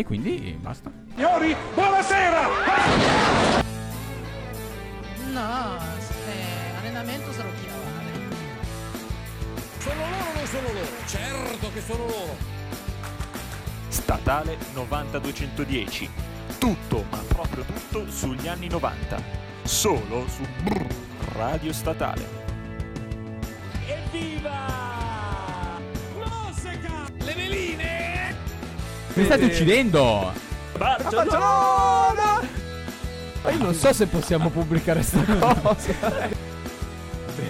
E quindi basta. Signori, buonasera! No, eh, allenamento se lo chiamare. Sono loro o non sono loro? Certo che sono loro. Statale 9210. Tutto, ma proprio tutto sugli anni 90. Solo su Brr, Radio Statale. Evviva! Mi state uccidendo! Barcellona! Ma io non so se possiamo pubblicare sta cosa.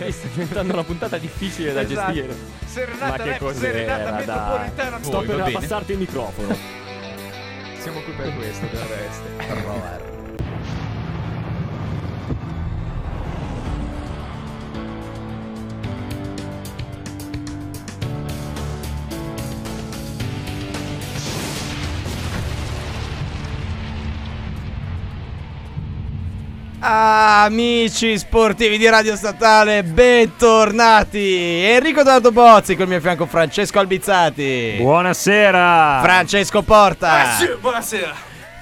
Sta diventando una puntata difficile da Esatto. gestire. Serenata, Ma che rap, cos'era, serenata metropolitana. Sto per abbassarti il microfono. Siamo qui per questo, del resto. Amici sportivi di Radio Statale, bentornati! Enrico Dardo Bozzi col mio fianco Francesco Albizzati. Buonasera! Francesco Porta. buonasera!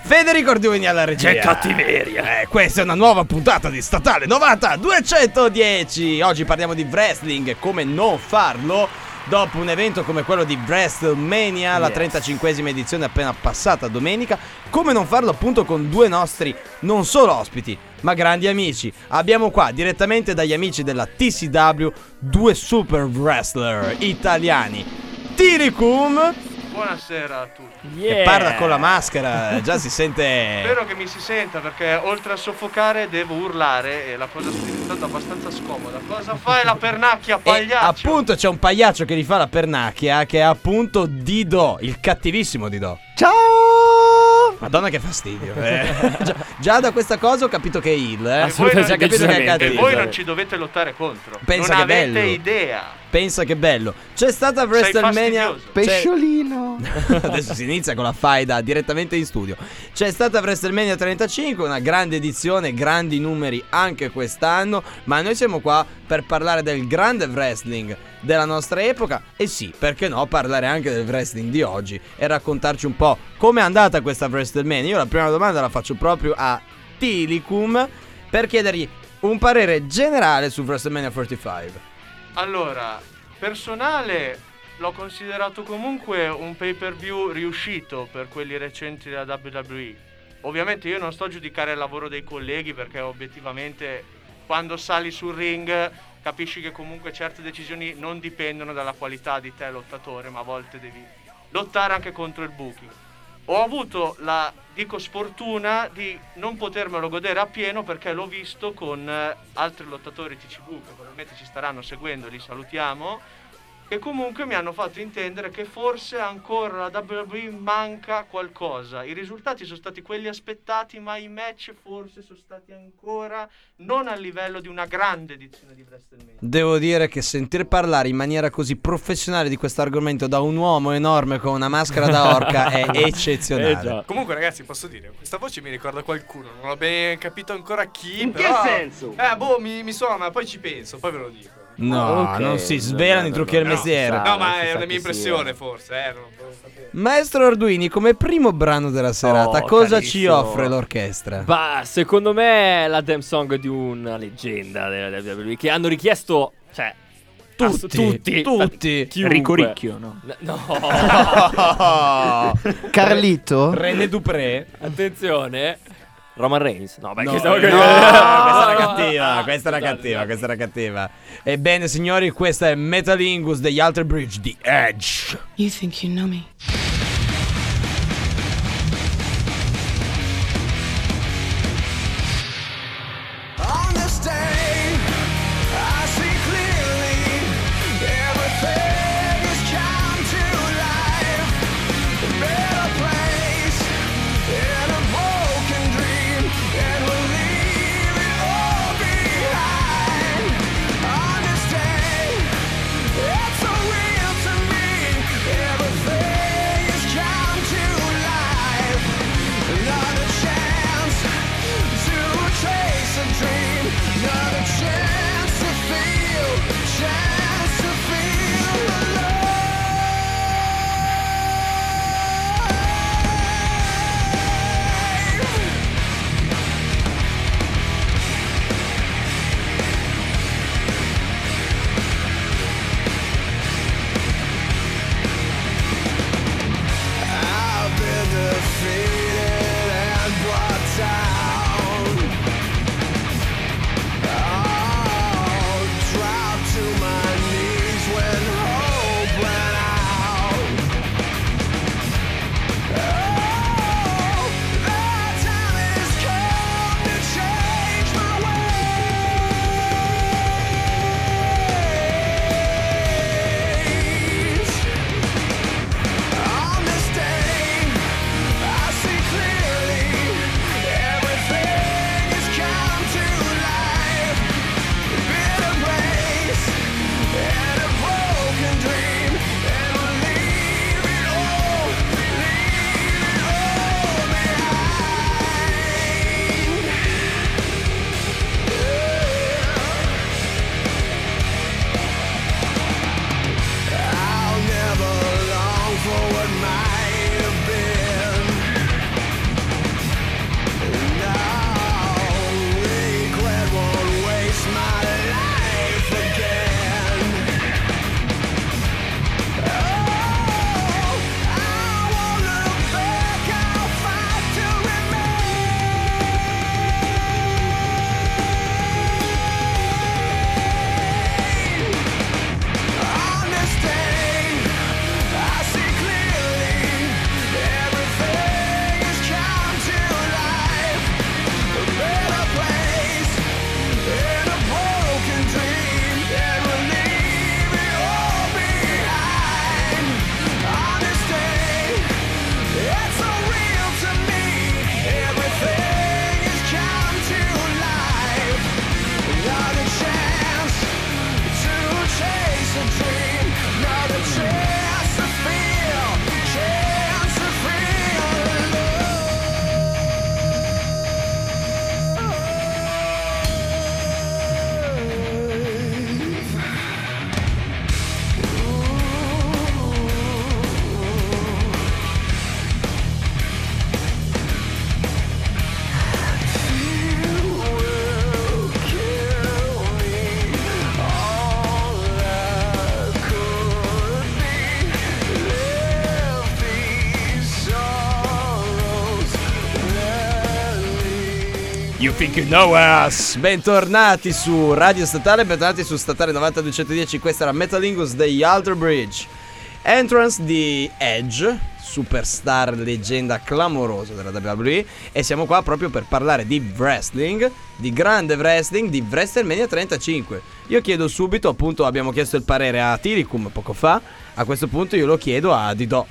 Federico Arduini alla regia. Che cattiveria. Eh, questa è una nuova puntata di Statale 90 210. Oggi parliamo di wrestling, come non farlo dopo un evento come quello di WrestleMania, la 35esima edizione appena passata domenica, come non farlo appunto con due nostri non solo ospiti, ma grandi amici. Abbiamo qua direttamente dagli amici della TCW due super wrestler italiani. Tiricum Buonasera a tutti. che parla con la maschera, già si sente Spero che mi si senta perché oltre a soffocare devo urlare e la cosa sta diventando abbastanza scomoda. Cosa fai la pernacchia, E pagliaccio? appunto c'è un pagliaccio che rifà la pernacchia che è appunto Dido, il cattivissimo Dido. Ciao! Madonna che fastidio. eh. già, già da questa cosa ho capito che è il, eh. Assolutamente, Già capito che è. E voi non ci dovete lottare contro. Pensa non che avete bello. idea. Pensa che bello. C'è stata WrestleMania. c'è- Pesciolino! Adesso si inizia con la faida direttamente in studio. C'è stata WrestleMania 35, una grande edizione, grandi numeri anche quest'anno, ma noi siamo qua per parlare del grande wrestling della nostra epoca e sì, perché no, parlare anche del wrestling di oggi e raccontarci un po' com'è andata questa WrestleMania. Io la prima domanda la faccio proprio a Tilicum per chiedergli un parere generale su WrestleMania 45. Allora, personale l'ho considerato comunque un pay per view riuscito per quelli recenti della WWE. Ovviamente io non sto a giudicare il lavoro dei colleghi perché obiettivamente quando sali sul ring capisci che comunque certe decisioni non dipendono dalla qualità di te lottatore, ma a volte devi lottare anche contro il booking. Ho avuto la, dico, sfortuna di non potermelo godere appieno perché l'ho visto con eh, altri lottatori TCV che probabilmente ci staranno seguendo, li salutiamo, che comunque mi hanno fatto intendere che forse ancora la WWE manca qualcosa. I risultati sono stati quelli aspettati, ma i match forse sono stati ancora non al livello di una grande edizione di WrestleMania. Devo dire che sentir parlare in maniera così professionale di questo argomento da un uomo enorme con una maschera da orca è eccezionale. Eh. Comunque, ragazzi, posso dire, questa voce mi ricorda qualcuno. Non ho ben capito ancora chi. In però... che senso? Eh, boh, mi, mi suona, ma poi ci penso, poi ve lo dico. No, Ok, non si no, svelano no, i no, trucchi no, del no. mestiere. No, ma è una mia impressione, sia. forse, eh. Maestro Arduini, come primo brano della serata, Oh, cosa ci carissimo. offre l'orchestra? Bah, secondo me è la theme song di una leggenda della WWE che hanno richiesto, cioè, Tutti, tutti, tutti. chiunque. Rico Ricchio, no? N- No, Carlito? René Dupré? attenzione. Roman Reigns. No, beh, No, che no, stavo questa era No, cattiva, no, questa era cattiva, questa era cattiva. Ebbene, signori, questa è Metalingus degli Alter Bridge, The Edge. You think you know me? You think you know us? Bentornati su Radio Statale, bentornati su Statale 9210. Questa era Metalingus degli Alter Bridge. Entrance di Edge, superstar leggenda clamorosa della WWE. E siamo qua proprio per parlare di wrestling, di grande wrestling, di WrestleMania 35. Io chiedo subito, appunto, abbiamo chiesto il parere a Tiricum poco fa. A questo punto io lo chiedo a Didò.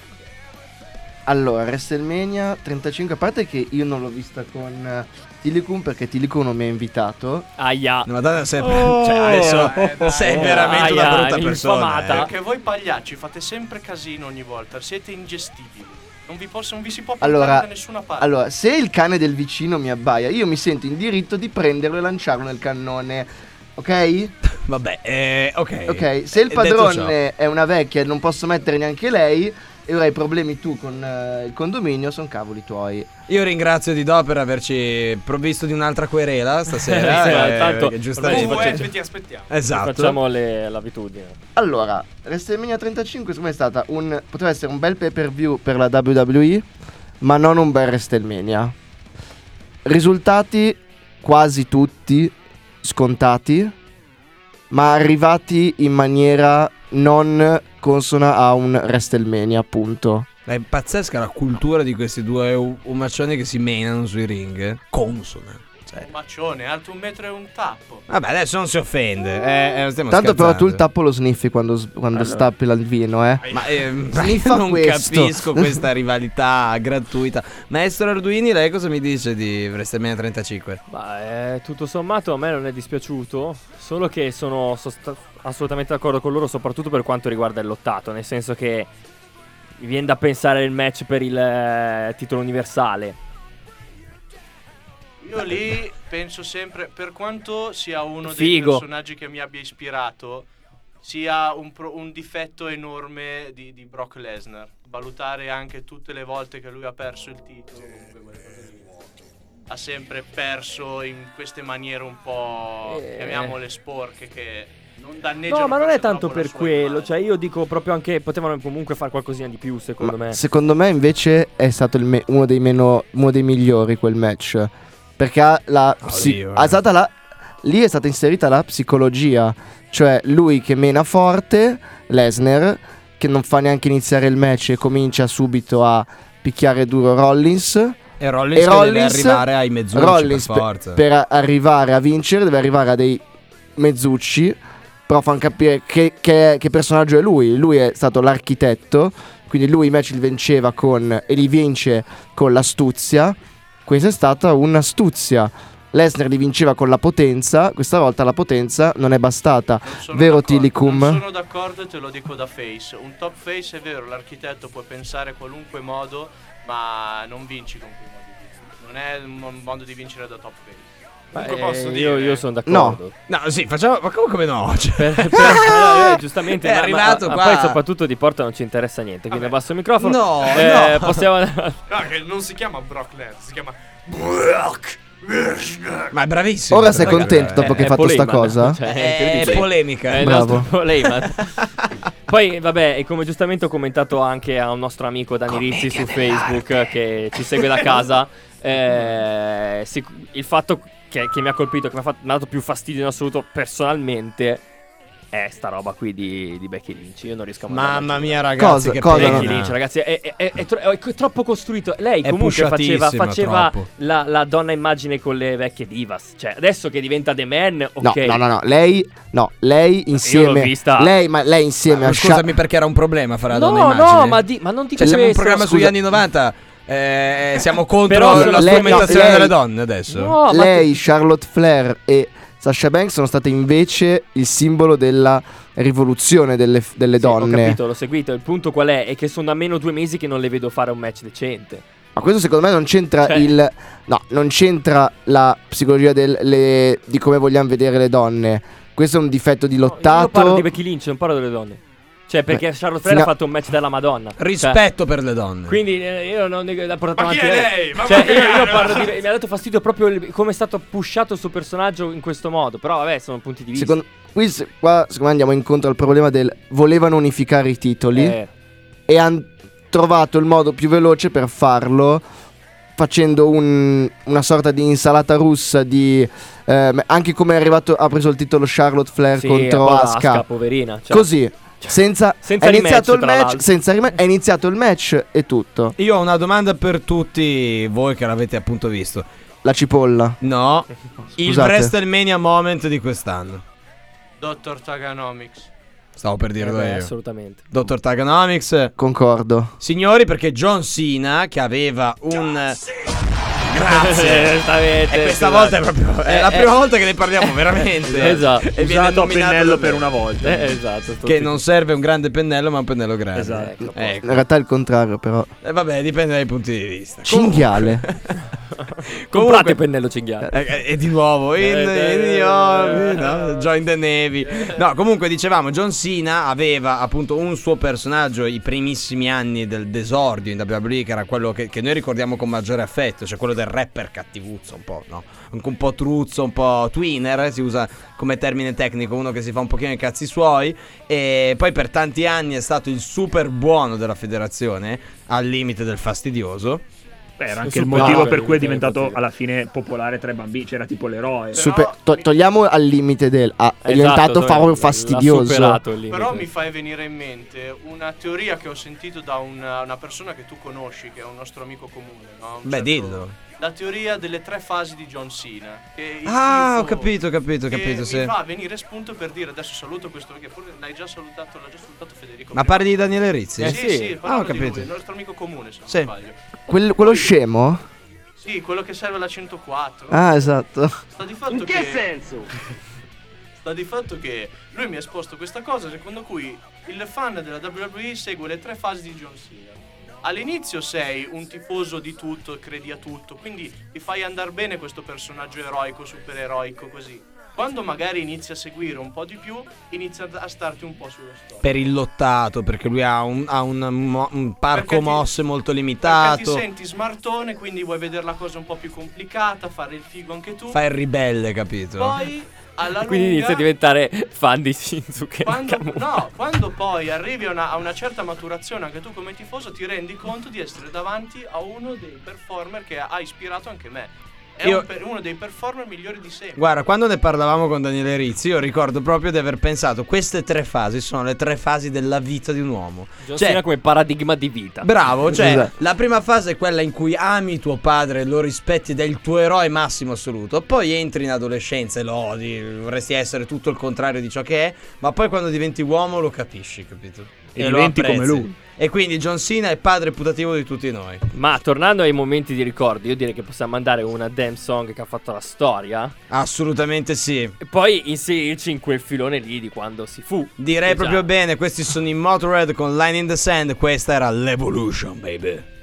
Allora, WrestleMania 35, a parte che io non l'ho vista con eh, Tilicum perché Tilicum non mi ha invitato. Aia. No, Madonna, sei, cioè, adesso eh, dai. sei veramente una Aia, brutta persona. eh. Perché voi pagliacci fate sempre casino ogni volta, siete ingestibili. Non vi, posso, non vi si può portare Allora, da nessuna parte. allora, se il cane del vicino mi abbaia, io mi sento in diritto di prenderlo e lanciarlo nel cannone. Ok? Vabbè, eh, ok. Ok, se il Eh, padrone è una vecchia e non posso mettere neanche lei, e ora hai problemi tu con eh, il condominio, sono cavoli tuoi. io ringrazio Didò per averci provvisto di un'altra querela stasera. Sì, eh, tanto giustamente. faccio- ti aspettiamo. Esatto. Facciamo le- l'abitudine. Allora, WrestleMania 35 secondo me è stata un poteva essere un bel pay per view per la WWE, ma non un bel WrestleMania. Risultati quasi tutti scontati, ma arrivati in maniera non consona a un WrestleMania, appunto. È pazzesca la cultura di questi due umaccioni che si menano sui ring. eh. Consona. Cioè. Un maccione, alto un metro e un tappo. Vabbè, adesso non si offende. Eh, eh, Tanto però tu il scherzando. tappo lo sniffi quando, quando stappi il vino, eh. Ma eh, Sniffa non questo. capisco questa rivalità gratuita. Maestro Arduini, lei cosa mi dice di WrestleMania 35? Ma eh, tutto sommato a me non è dispiaciuto, solo che sono sosta- assolutamente d'accordo con loro, soprattutto per quanto riguarda il lottato, nel senso che mi viene da pensare il match per il eh, titolo universale. Io lì penso sempre, per quanto sia uno dei Figo. personaggi che mi abbia ispirato, sia un, pro- un difetto enorme di, di Brock Lesnar. Valutare anche tutte le volte che lui ha perso il titolo. comunque. Ha sempre perso in queste maniere un po', Eh. chiamiamole sporche, che non danneggiano No, ma non è tanto per quello, cioè io dico proprio anche potevano comunque fare qualcosina di più, secondo Ma me. Secondo me invece è stato il me- uno, dei meno, uno dei migliori quel match. Perché ha la, psi- Oddio, eh. stata la- lì è stata inserita la psicologia. Cioè lui che mena forte, Lesnar, che non fa neanche iniziare il match e comincia subito a picchiare duro Rollins. E Rollins, E Rollins- deve arrivare ai mezzucci Rollins per pe- forza. per arrivare a vincere deve arrivare a dei mezzucci. Però fanno capire che, che- che personaggio è lui. Lui è stato l'architetto. Quindi lui i match li vinceva con. e li vince con l'astuzia. Questa è stata un'astuzia. Lesnar li vinceva con la potenza. Questa volta la potenza non è bastata. Non Vero Tilicum? Non sono d'accordo e te lo dico da face. Un top face è vero, l'architetto può pensare qualunque modo, ma non vinci con quei modi. Non è un mo- modo di vincere da top face. Comunque eh, posso io, dire. io sono d'accordo. No, sì, facciamo. Ma come, come no? Cioè, Per- per- eh, giustamente È ma- arrivato ma qua. poi soprattutto di porta non ci interessa niente quindi Vabbè. abbasso il microfono No, Eh, no. possiamo No, che non si chiama Brock Lesnar, si chiama Brock. Ma è bravissimo. Ora sei contento dopo eh, che hai è fatto sta Poleman, cosa? cioè, È incredibile. polemica. È il Bravo. Poi, vabbè, e come giustamente ho commentato anche a un nostro amico Dani Rizzi su Facebook che ci segue da casa, eh, sic- il fatto che, che mi ha colpito, che mi ha, fatto- mi ha dato più fastidio in assoluto personalmente, è sta roba qui di, di Becky Lynch. Io non riesco a Mamma mandarla mia, ragazzi. Cosa- che cosa. Becky Lynch, ragazzi, è, è- è- è tro- è troppo costruito. Lei È comunque faceva, faceva la, la donna immagine con le vecchie divas. Cioè, adesso che diventa The Man, ok. No, no, no, no, lei, no, lei insieme, vista- lei, ma lei insieme Ma a Sha- scusami perché era un problema fare la No, donna no, immagine. ma, di- ma non dico Cioè, siamo un questo. programma sugli scusa. anni 90. Eh, siamo contro Però la lei- strumentazione no, lei- delle donne adesso. No, ma lei, Charlotte Flair e Sasha Banks sono state invece il simbolo della rivoluzione delle, delle Sì, Ho donne. capito, l'ho seguito. Il punto qual è? È che sono almeno due mesi che non le vedo fare un match decente. Ma questo secondo me non c'entra Cioè- il. No, non c'entra la psicologia del- le- di come vogliamo vedere le donne. Questo è un difetto di No, io lottato. parlo di Becky Lynch, non parlo delle donne. Cioè, perché Charlotte Flair ha fatto un match della Madonna. Cioè, Rispetto per le donne. quindi eh, io non dico l'ha portato Ma chi avanti è lei. Ma Cioè, io, io parlo di. Mi ha dato fastidio proprio il- come è stato pushato il suo personaggio in questo modo. Però, vabbè, sono punti di vista. Secondo, qui, se- qua, secondo me andiamo incontro al problema del. Volevano unificare i titoli Eh, e hanno trovato il modo più veloce per farlo facendo un- una sorta di insalata russa di ehm, anche come è arrivato ha preso il titolo Charlotte Flair Sì, contro poi Asuka. poverina. cioè. Così, senza, Senza è iniziato il match, senza rematch, è iniziato il match e tutto. Io ho una domanda per tutti voi che l'avete appunto visto. La cipolla. No, il Scusate. WrestleMania moment di quest'anno. Dottor Taganomics. Stavo per Eh dirlo beh, io. assolutamente. Dottor Taganomics. Concordo. Signori, perché John Cena, che aveva un. Grazie. Esattamente. E questa esatto. volta è proprio. È Eh, la eh. prima volta che ne parliamo veramente. Esatto. E viene Usato a pennello per una volta. Eh, esatto. Che non serve un grande pennello, ma un pennello grande. Esatto. Ecco. Ecco. In realtà è il contrario, però. E vabbè, dipende dai punti di vista. Cinghiale. Comprate Comunque- pennello cinghiale. Eh, eh, E di nuovo in, Eh, in eh, eh, no? eh. Join the Navy. No, comunque dicevamo, John Cena aveva appunto un suo personaggio i primissimi anni del desordio in WWE, che era quello che, che noi ricordiamo con maggiore affetto, cioè quello del rapper cattivuzzo, un po', no? Anche un po' truzzo, un po' twinner, eh, si usa come termine tecnico, uno che si fa un pochino i cazzi suoi. E poi per tanti anni è stato il super buono della federazione, al limite del fastidioso. Beh, era Super anche il motivo per cui è diventato alla fine popolare tra i bambini. C'era tipo l'eroe. Super- to- togliamo al limite del. ah, è Esatto, diventato dove- proprio fastidioso. Però mi fai venire in mente una teoria che ho sentito da una, una persona che tu conosci, che è un nostro amico comune. No? Un Beh, certo- dillo. La teoria delle tre fasi di John Cena. Che Ah, ho capito, ho capito, ho che capito, Mi sì. fa venire spunto per dire adesso saluto questo perché forse l'hai già salutato, l'ha già salutato Federico. Ma parli di Daniele Rizzi? Eh, Sì, sì. sì, Ah, ho di lui, capito. il nostro amico comune, se non Sì. sbaglio. Quel- quello scemo? Sì, quello che serve alla 104. Ah, esatto. Sta di fatto che... senso? Sta di fatto che lui mi ha esposto questa cosa secondo cui il fan della WWE segue le tre fasi di John Cena. All'inizio sei un tifoso di tutto, credi a tutto, quindi ti fai andare bene questo personaggio eroico, supereroico così. Quando magari inizi a seguire un po' di più, inizia a starti un po' sullo storia. Per il lottato, perché lui ha un, ha un mo- un parco ti- mosse molto Perché ti limitato. senti smartone, quindi vuoi vedere la cosa un po' più complicata, fare il figo anche tu. Fa il ribelle, capito? Poi alla Quindi lunga, inizia a diventare fan di Shinsuke quando, no, quando poi arrivi a una, a una certa maturazione anche tu come tifoso ti rendi conto di essere davanti a uno dei performer che ha ispirato anche me. È Io- un per- uno dei performer migliori di sempre. Guarda, quando ne parlavamo con Daniele Rizzi, io ricordo proprio di aver pensato queste tre fasi sono le tre fasi della vita di un uomo. John Cioè, come paradigma di vita. Bravo, cioè Esatto. la prima fase è quella in cui ami tuo padre, lo rispetti ed è il tuo eroe massimo assoluto. Poi entri in adolescenza e lo odi, vorresti essere tutto il contrario di ciò che è, ma poi quando diventi uomo lo capisci, capito? E lo diventi come lui. E quindi John Cena è padre putativo di tutti noi. Ma tornando ai momenti di ricordo, io direi che possiamo mandare una damn song che ha fatto la storia Assolutamente sì. e poi inserirci in quel filone lì di quando si fu. Direi già. proprio bene, questi sono i Motorhead con Line in the Sand, questa era l'Evolution, baby.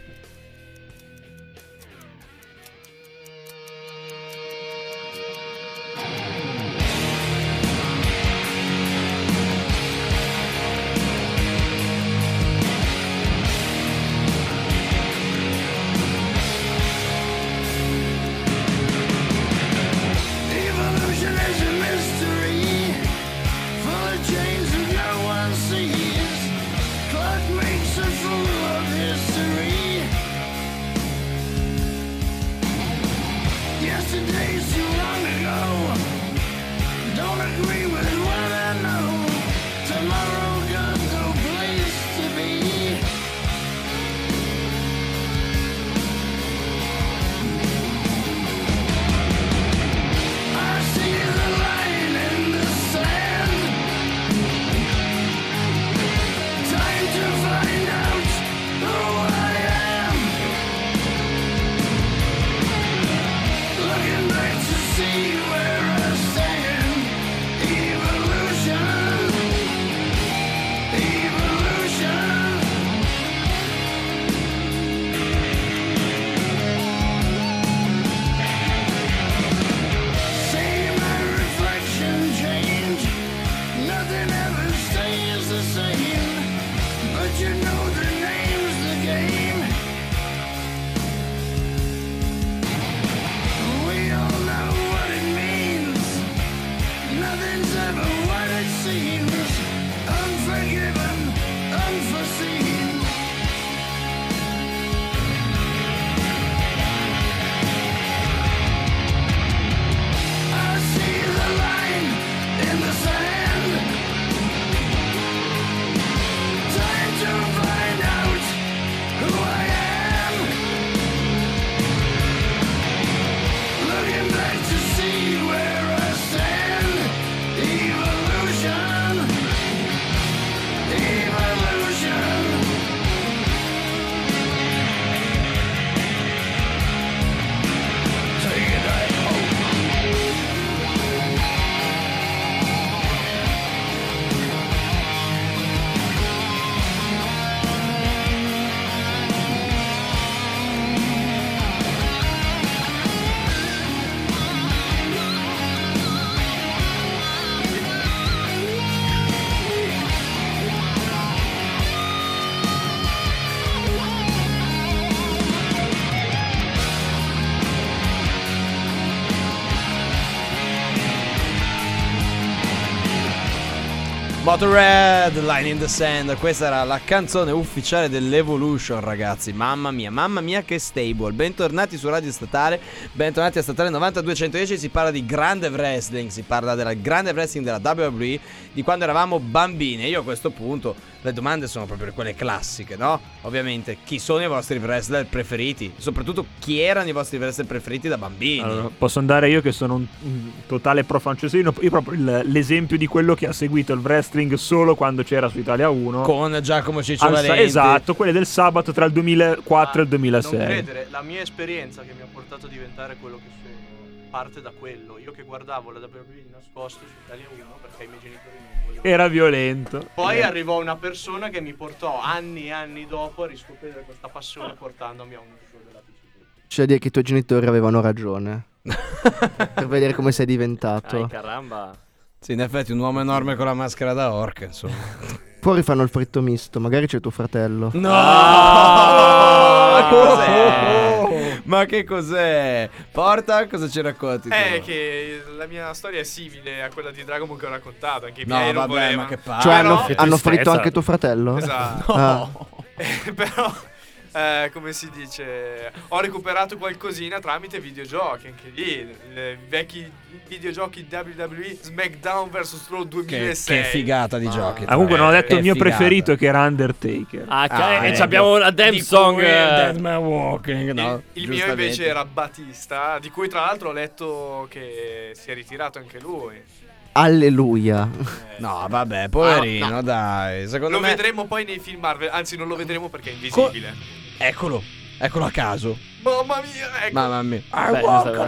Motorhead, Line in the Sand, questa era la canzone ufficiale dell'Evolution ragazzi, mamma mia, mamma mia che stable, bentornati su Radio Statale, bentornati a Statale 9210, si parla di grande wrestling, si parla del grande wrestling della WWE, di quando eravamo bambini, io a questo punto le domande sono proprio quelle classiche, no? Ovviamente, chi sono i vostri wrestler preferiti? Soprattutto chi erano i vostri wrestler preferiti da bambini? Allora, posso andare io che sono un, un totale pro francesino. Io proprio il- l'esempio di quello che ha seguito il wrestling solo quando c'era su Italia 1. Con Giacomo Ciccio Valenti. esatto, quelle del sabato tra il 2004 e il Non 2006. credere, la mia esperienza che mi ha portato a diventare quello che sono parte da quello. Io che guardavo la WWE di nascosto su Italia 1 perché i miei genitori non volevano. Era violento. Poi Eh. arrivò una persona che mi portò anni e anni dopo a riscoprire questa passione portandomi a un show della. C'è da dire che i tuoi genitori avevano ragione. per vedere come sei diventato. Ai caramba. Sì, in effetti un uomo enorme con la maschera da orca, insomma. Fuori fanno il fritto misto, magari c'è tuo fratello. No! Ah! cos'è? Ma che cos'è? Porta, cosa ci racconti? tu? Eh, che la mia storia è simile a quella di Dragon Ball che ho raccontato. Anche i No, miei non vabbè, volevano. ma che palle. Cioè hanno, Che hanno fritto anche tuo fratello? Esatto. Ah. Però, eh, come si dice, ho recuperato qualcosina tramite videogiochi. Anche lì, i vecchi videogiochi WWE SmackDown vs Raw Che, 2006. che figata di giochi. Ah, comunque non ho detto Che il mio figata. preferito che era Undertaker. Ah, Ah, e ecco. ci abbiamo la Damn Song. cui eh, Dead Man Walking, Il, no? il mio Giustamente. invece era Batista, di cui tra l'altro ho letto che si è ritirato anche lui. Alleluia. No, vabbè, poverino, Ah, no. dai. Secondo Lo me. vedremo poi nei film Marvel, anzi non lo vedremo perché è invisibile. Eccolo, eccolo a caso. Mamma mia, ecco. Mamma mia. beh, giusto-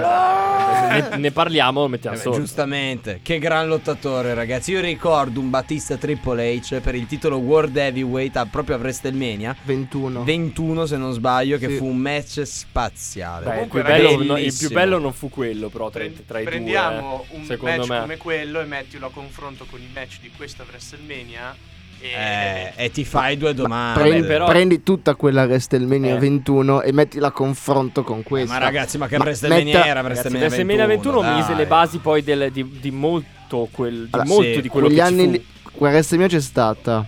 ne, ne parliamo, lo mettiamo Eh sotto. giustamente, che gran lottatore, ragazzi. Io ricordo un Battista Triple H per il titolo World Heavyweight a- proprio a WrestleMania 21. 21, se non sbaglio, che Sì. fu un match spaziale. Beh, il, più bello, no, il più bello non fu quello, però, tra, tra i prendiamo due. un secondo match me. come quello e mettilo a confronto con i match di questa WrestleMania Eh, e ti fai due domande. Prendi, però- prendi tutta quella WrestleMania Eh. 21 e mettila a confronto con Eh, questa. ma ragazzi, ma che Ma WrestleMania metta- era Ragazzi, WrestleMania WrestleMania 21 dai. mise le basi poi del- di, di molto, quel, di, Allora, molto sì, di quello Quegli che ci anni fu. quella WrestleMania c'è stata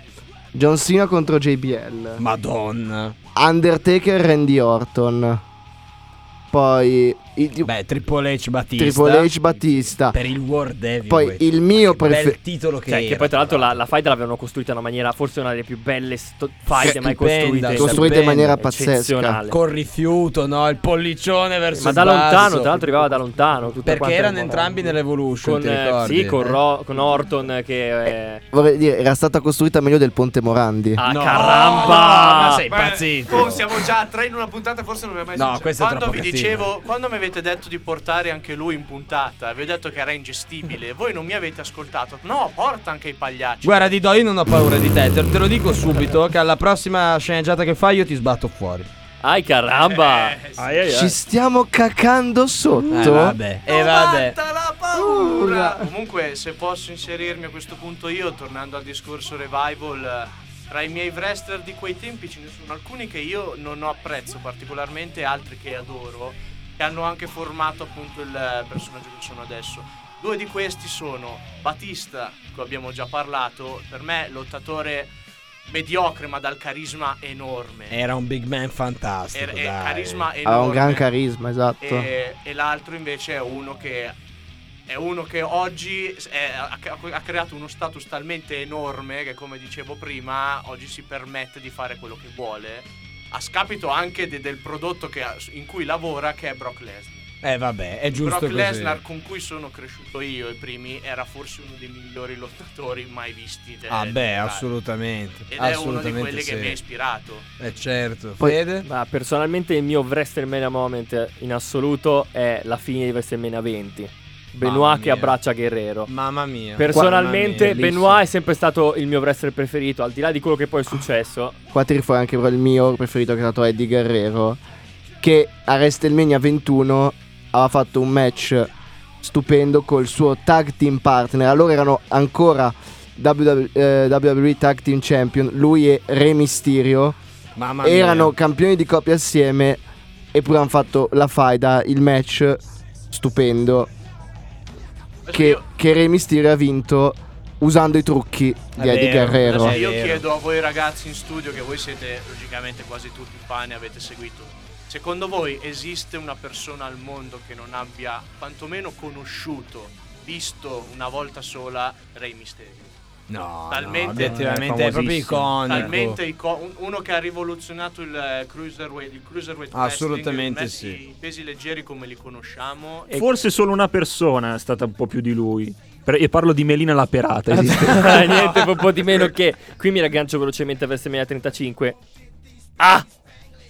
John Cena contro JBL, Madonna. Undertaker Randy Orton. Poi i- i- Beh, Triple H Battista. Triple H Battista. Per il World Heavyweight. Poi il mio Che bel preferito titolo che Cioè, era. che poi tra l'altro la, la fight l'avevano costruita in una maniera forse una delle più belle sto- fight mai Stupenda, costruite. costruita in maniera pazzesca. Col rifiuto, no? Il pollicione verso Ma il da lontano, tra l'altro arrivava da lontano. Perché erano entrambi nell'Evolution, con, ti eh, ricordi? sì, con, Ro- con Orton che... eh, Vorrei dire, era stata costruita meglio del Ponte Morandi. Ah, No, caramba! ma sei impazzito. Oh, siamo già a tre in una puntata, forse non mi è mai No, successo. questo è quando troppo vi. Dicevo, quando mi avete detto di portare anche lui in puntata, vi ho detto che era ingestibile, voi non mi avete ascoltato. No, porta anche i pagliacci. Guarda, Dido, io non ho paura di te. Te, te lo dico subito che alla prossima sceneggiata che fai io ti sbatto fuori. Ai caramba! Eh, sì. Ai, ai, ai. Ci stiamo cacando sotto. Eh, vabbè. E vabbè. Combatta la paura. Comunque, se posso inserirmi a questo punto io, tornando al discorso revival, eh, tra i miei wrestler di quei tempi ce ne sono alcuni che io non ho apprezzo particolarmente, altri che adoro, che hanno anche formato appunto il personaggio che sono adesso. Due di questi sono Batista, di cui abbiamo già parlato, per me lottatore mediocre ma dal carisma enorme. Era un big man fantastico. Er- eh, dai. carisma enorme. Aveva un gran carisma, esatto. E, e l'altro invece è uno che è uno che oggi è- ha, creato uno status talmente enorme che come dicevo prima oggi si permette di fare quello che vuole a scapito anche de- del prodotto che ha- in cui lavora che è Brock Lesnar. Eh, vabbè, è giusto Brock. Lesnar con cui sono cresciuto io i primi era forse uno dei migliori lottatori mai visti. de- Ah, del beh, assolutamente. Ed è uno di assolutamente quelli che sì. mi ha ispirato. Eh, certo. Poi- Fede? Ma personalmente il mio WrestleMania moment in assoluto è la fine di WrestleMania 20. Mamma Benoit che mia. abbraccia Guerrero. Mamma mia. Personalmente Mamma mia, Benoit è sempre stato il mio wrestler preferito, al di là di quello che poi è successo. Qua tiri fuori anche però il mio preferito che è stato Eddie Guerrero. Che a WrestleMania 21 aveva fatto un match stupendo col suo tag team partner. Allora erano ancora WWE, eh, WWE Tag Team Champion. Lui e Re Mysterio. Mamma mia. erano campioni di coppia assieme. Eppure hanno fatto la faida, il match stupendo. Che, che Re Mysterio ha vinto usando i trucchi di Eddie Guerrero. Adesso io chiedo a voi ragazzi in studio, che voi siete logicamente quasi tutti fan e avete seguito. Secondo voi esiste una persona al mondo che non abbia quantomeno conosciuto, visto una volta sola Rey Mysterio? No, Talmente- no, Eh, è proprio iconico. Talmente ico- un- uno che ha rivoluzionato il eh, cruiserweight, il cruiserweight Assolutamente wrestling, sì. i pesi leggeri come li conosciamo. Forse solo una persona è stata un po' più di lui. E parlo di Melina la Perata. esiste. Ah, Niente, un po' di meno che. Qui mi raggancio velocemente a WrestleMania 35. Ah!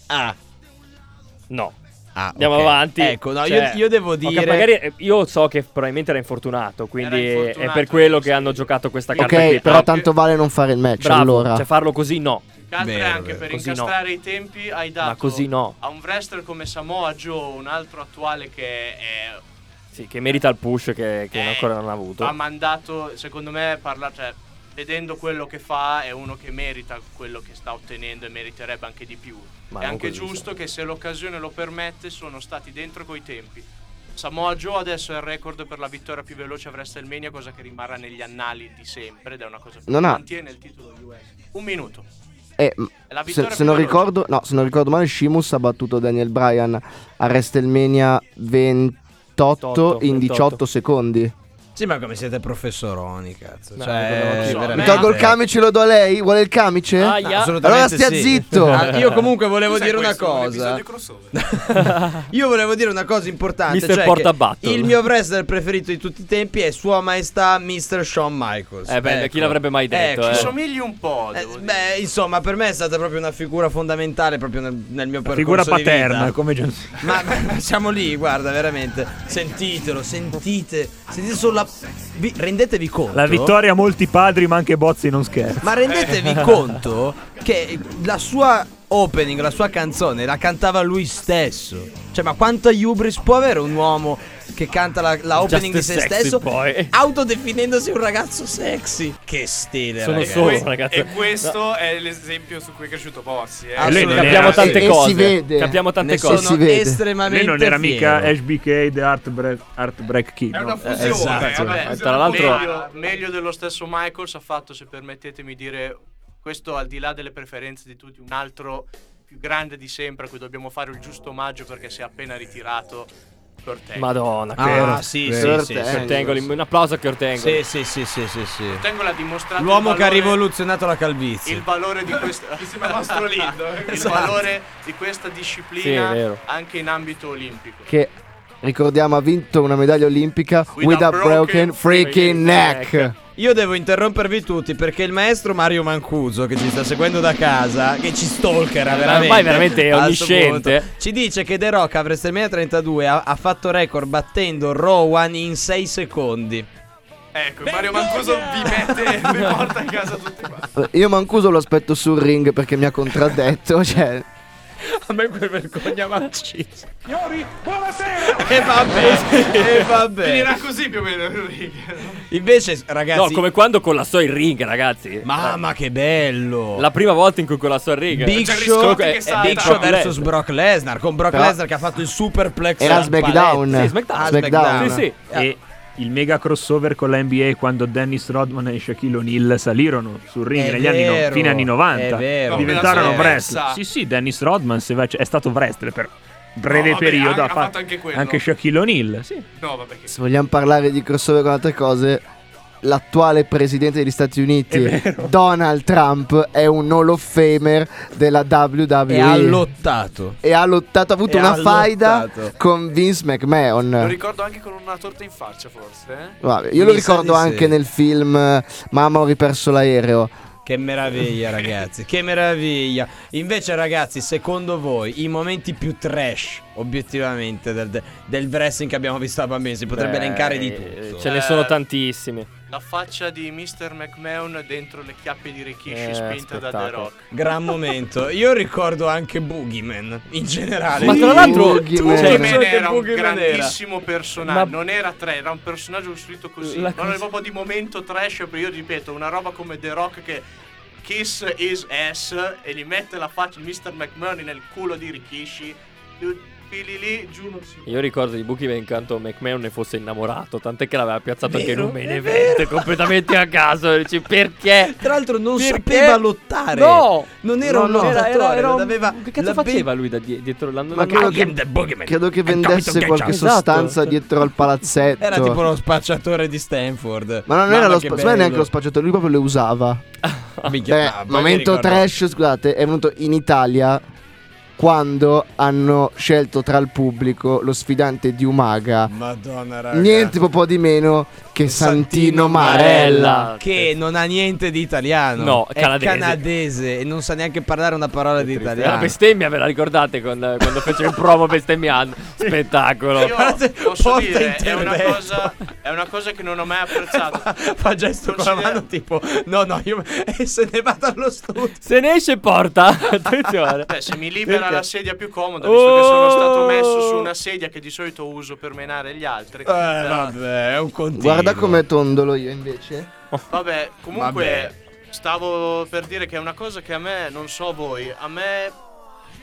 Ah, No. Ah, Andiamo ok. avanti. Ecco, no, Cioè, io, io devo dire. magari eh, io so che probabilmente era infortunato, quindi Era infortunato, è per quello che hanno giocato questa carta Ok, qui. però Ah, tanto vale non fare il match Bravo, allora. cioè farlo così no. Vero, anche per Così no. incastrare i tempi hai dato Ma così no. a un wrestler come Samoa Joe, un altro attuale che è Sì, che merita il push che, che Eh, ancora non ha avuto. ha mandato, secondo me, parla, cioè, vedendo quello che fa, è uno che merita quello che sta ottenendo e meriterebbe anche di più. Ma è anche giusto che se l'occasione lo permette, sono stati dentro coi tempi. Samoa Joe adesso è il record per la vittoria più veloce a WrestleMania, cosa che rimarrà negli annali di sempre ed è una cosa che Non ha- mantiene il titolo US. Un minuto. Eh, se, se non ricordo, no, se non ricordo male, Sheamus ha battuto Daniel Bryan a WrestleMania 28 in 18 secondi. Sì, ma come siete professoroni, cazzo. No, cioè. Mi tolgo il camice, lo do a lei? Vuole il camice? Aia. Assolutamente Allora stia sì. zitto. Ah, io comunque volevo Cos'è dire una questo? Cosa. Io volevo dire una cosa importante. Mister cioè Porta che Battle. Il mio wrestler preferito di tutti i tempi è Sua Maestà Mr. Shawn Michaels. Eh beh, chi l'avrebbe mai detto, Ecco. eh? Ci somigli un po', Eh, beh, insomma, per me è stata proprio una figura fondamentale proprio nel, nel mio percorso Figura di paterna, vita. come John ma siamo lì, guarda, veramente. Sentitelo, sentite. Sentite solo la. Vi- rendetevi conto. La vittoria a molti padri, ma anche Bozzi non scherza. Ma rendetevi conto che la sua opening, la sua canzone, la cantava lui stesso. Cioè, ma quanta hubris può avere un uomo che canta la, la opening Just di se stesso, boy. autodefinendosi un ragazzo sexy? Che stile, Sono ragazzi. solo, ragazzi. E questo è l'esempio su cui è cresciuto Bozzi. Eh. Lui non Capiamo era- tante e- e cose. si vede. Capiamo tante Ne cose. sono si vede. estremamente Lei non era mica fiero. HBK The Heartbreak, Heartbreak Kid. È una no? fusione. esatto. una Vabbè, tra l'altro- meglio- meglio, meglio dello stesso Michaels ha fatto, se permettetemi di dire, questo al di là delle preferenze di tutti, un altro più grande di sempre a cui dobbiamo fare il giusto omaggio perché si è appena ritirato. Kurt Angle. Madonna, Ah, Vero, sì, sì, sì, Kurt sì. Kurt Angle, un applauso a Kurt Angle. Sì, sì, sì, sì, sì, sì. Kurt ha dimostrato L'uomo il che ha valore- rivoluzionato la calvizie. il valore di questa nostro Lindo. il Esatto. valore di questa Sì, disciplina anche in ambito olimpico. Che ricordiamo ha vinto una medaglia olimpica With with, a a broken broken freaking freaking neck. neck. Io devo interrompervi tutti perché il maestro Mario Mancuso, che ci sta seguendo da casa, che ci stalkera veramente. Ormai veramente a onnisciente. punto, Ci dice che The Rock a WrestleMania 32 ha, ha fatto record battendo Rowan in 6 secondi. Ecco, Mario Mancuso vi mette, vi porta in casa tutti qua. Io Mancuso lo aspetto sul ring perché mi ha contraddetto. Cioè, A me quel vergogna mi ha ucciso. E vabbè, e vabbè. Finirà così più o meno il ring. Invece, ragazzi. No, come quando collassò il ring, ragazzi. Mamma che bello. La prima volta in cui collassò il ring. Big Jerry Show, Scott che eh, eh, salta. Big Show Brock versus Lesnar. Brock Lesnar con Brock Però- Lesnar che ha fatto il superplex Era SmackDown. Sì, SmackDown. Ah, SmackDown. Sì, sì. E il mega crossover con la NBA quando Dennis Rodman e Shaquille O'Neal salirono sul ring È negli anni no- vero, fine anni 90. è vero. Diventarono wrestler. Sì, sì, Dennis Rodman se va- è stato wrestler per un breve No, vabbè, periodo. ha- Ha, ha fatto anche quello. anche Shaquille O'Neal. Sì. No, vabbè, che se vogliamo parlare di crossover con altre cose, l'attuale presidente degli Stati Uniti, Donald Trump, è un Hall of Famer della WWE. E ha lottato. E ha lottato, ha avuto E una ha faida lottato. con Vince Lo McMahon. ricordo anche con una torta in faccia, forse. Eh? Vabbè, io lo Mi sa ricordo anche sì. nel film eh, Mamma ho riperso l'aereo. Che meraviglia, ragazzi, che meraviglia. Invece, ragazzi, secondo voi i momenti più trash, obiettivamente, del, del wrestling che abbiamo visto da bambini, si potrebbe Beh, elencare di eh, tutto. Ce ne Eh, sono tantissimi. La faccia di Mr. McMahon dentro le chiappe di Rikishi Eh, spinta da The spettacolo. Rock. Gran momento. Io ricordo anche Boogeyman, in generale. Ma tra l'altro, Boogeyman. cioè, Boogeyman che era un Boogeyman era. grandissimo personaggio, Ma- non era tre, era un personaggio costruito così. La Non è proprio di momento trash, però io ripeto, una roba come The Rock che Kiss is ass e gli mette la faccia di Mr. McMahon nel culo di Rikishi. Infili lì, giù non si Io ricordo di Bucky in quanto McMahon ne fosse innamorato, tant'è che l'aveva piazzato anche in Vero, un main event vero. completamente a caso. Dici perché? Tra l'altro non Perché? sapeva lottare. No! Non era No, un lottatore, Era, era, un- aveva Che cazzo la ben- faceva lui da die- dietro? L'hanno Ma credo che, credo che vendesse qualche Esatto. sostanza dietro al palazzetto. Era tipo lo spacciatore di Stanford. Ma non era lo, secondo me neanche lo spacciatore, lui proprio le usava. Minchia, Beh, ah, momento trash, scusate, è venuto in Italia quando hanno scelto tra il pubblico lo sfidante di Umaga. Madonna raga. Niente po' di meno che Santino Marella. Che non ha niente di italiano. No, è canadese. canadese e non sa neanche parlare una parola di La italiano. bestemmia, ve la ricordate con- quando fece il promo bestemmiando? Spettacolo. Io posso Porta dire, è una, cosa, è una cosa che non ho mai apprezzato. Fa gesto con la Considera- mano tipo No no io E se ne va dallo studio Se ne esce porta. Attenzione. Beh, se mi libera Perché? la sedia più comoda, visto che sono stato messo su una sedia che di solito uso per menare gli altri. Eh Però- vabbè è un continuo Guarda com'è tondolo io invece. Vabbè, comunque Vabbè. stavo per dire che è una cosa che a me, non so voi, a me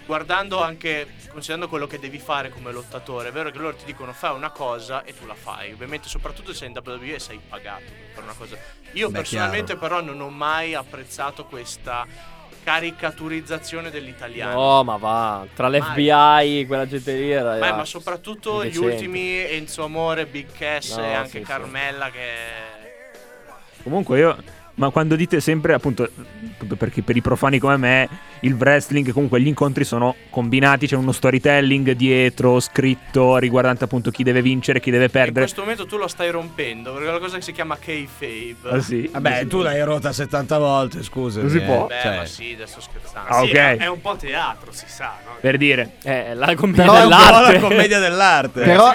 guardando anche, considerando quello che devi fare come lottatore, è vero che loro ti dicono fai una cosa e tu la fai, ovviamente soprattutto se sei in WWE e sei pagato per una cosa. Io Beh, personalmente però non ho mai apprezzato questa caricaturizzazione dell'italiano. No, ma va. Tra l'FBI, quella gente lì era. Ma, ma soprattutto gli ultimi Enzo Amore, Big Cass No, e anche sì, sì. Carmella che... Comunque io. Ma quando dite sempre, appunto, appunto perché per i profani come me, il wrestling, comunque gli incontri sono combinati, c'è uno storytelling dietro, scritto, riguardante appunto chi deve vincere, chi deve In perdere. questo momento tu lo stai rompendo, perché è una cosa che si chiama kayfabe. Ah, sì? Vabbè tu l'hai rotta 70 volte scusa Non si può? Beh, cioè. ma sì, adesso scherzando. Ah, Sì, ok. è, un po' teatro, si sa, no? Per dire. Eh, la commedia Però è un po' dell'arte. la commedia dell'arte Però,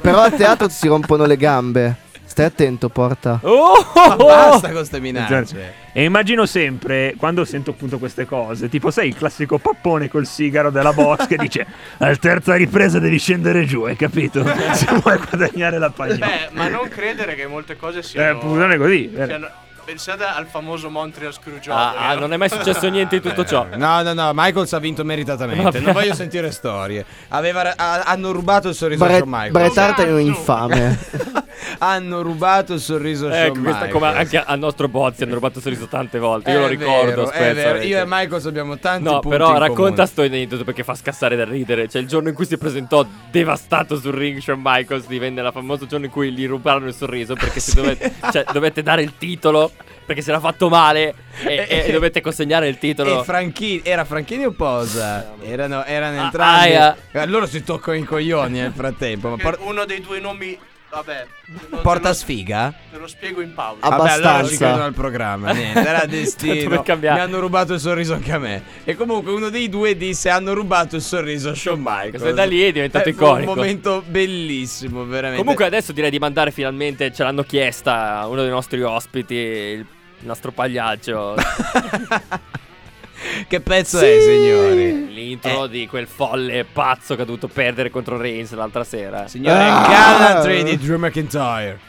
però a teatro si rompono le gambe. Stai attento, porta. Oh! Ma basta con ste minacce E immagino sempre, quando sento appunto queste cose, tipo sei il classico pappone col sigaro della box che dice al terza ripresa devi scendere giù, hai capito? Se vuoi guadagnare la pagina. Beh, ma non credere che molte cose siano... Eh, funziona così. siano- Pensate al famoso Montreal Screwjob. Ah, ah, non è mai successo niente di tutto ciò. No, no, no, Michaels ha vinto meritatamente. Vabbè. Non voglio sentire storie. Aveva, ha- hanno rubato il sorriso a Michaels. Bret Hart è un infame. hanno rubato il sorriso a Shawn Ecco, questa come anche al nostro Bozzi hanno rubato il sorriso tante volte. Io È lo ricordo vero, spesso. è vero. avete. Io e Michaels abbiamo tanti No, punti però racconta comune. sto aneddoto perché fa scassare da ridere. Cioè, il giorno in cui si presentò devastato sul ring, Shawn Michaels divenne il famoso giorno in cui gli rubarono il sorriso perché si dovete, cioè, dovete dare il titolo perché si era fatto male e, e- e dovete consegnare il titolo. E Franchini, era Franchini o Posa? Erano, erano Ah, entrambi. aia. Eh, Loro si toccano i coglioni nel frattempo. Por- Uno dei due nomi... Vabbè. porta lo- sfiga? Te lo spiego in pausa. Ah, Vabbè, allora Abbastanza. ci al programma. Niente, era destino. Tanto per cambiare. Mi hanno rubato il sorriso anche a me. E comunque uno dei due disse: Hanno rubato il sorriso a Shawn Michaels. E da lì è diventato Eh, iconico. un momento bellissimo, veramente. Comunque adesso direi di mandare finalmente, ce l'hanno chiesta uno dei nostri ospiti, il nostro pagliaccio, che pezzo è, signori? l'intro di quel folle pazzo che ha dovuto perdere contro Reigns l'altra sera. Signore Ah! Gallantry di Drew McIntyre.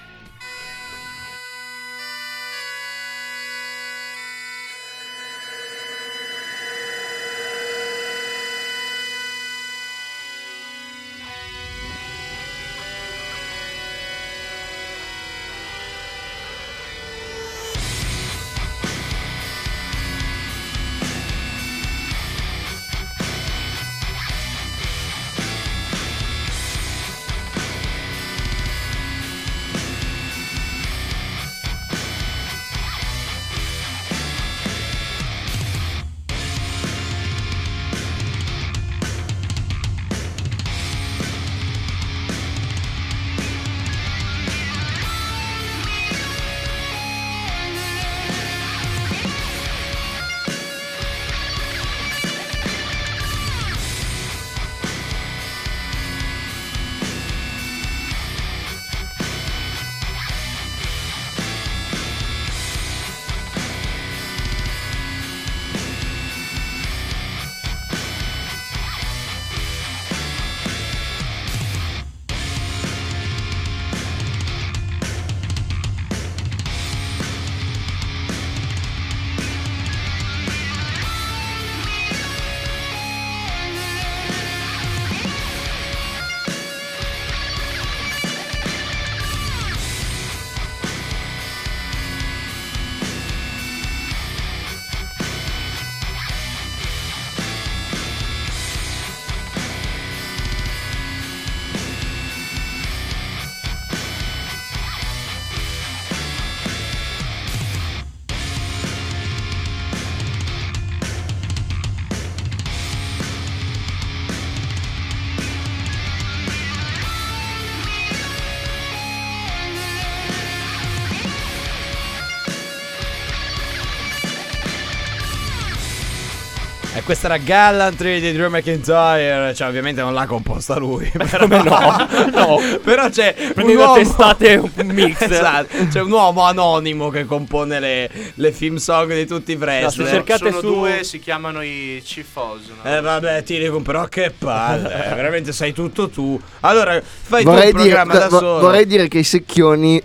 Questa era Gallantry di Drew McIntyre. Cioè, ovviamente non l'ha composta lui. Però, Come no? No. però c'è un uomo. testate un mix. esatto. C'è un uomo anonimo che compone le, le film song di tutti i wrestler. cercate Sono su- due, si chiamano i Chief Oz. no? Eh vabbè, ti dico, però che palle, veramente sei tutto tu. Allora, fai Vorrei tu dire, programma da vo- solo. vorrei dire che i secchioni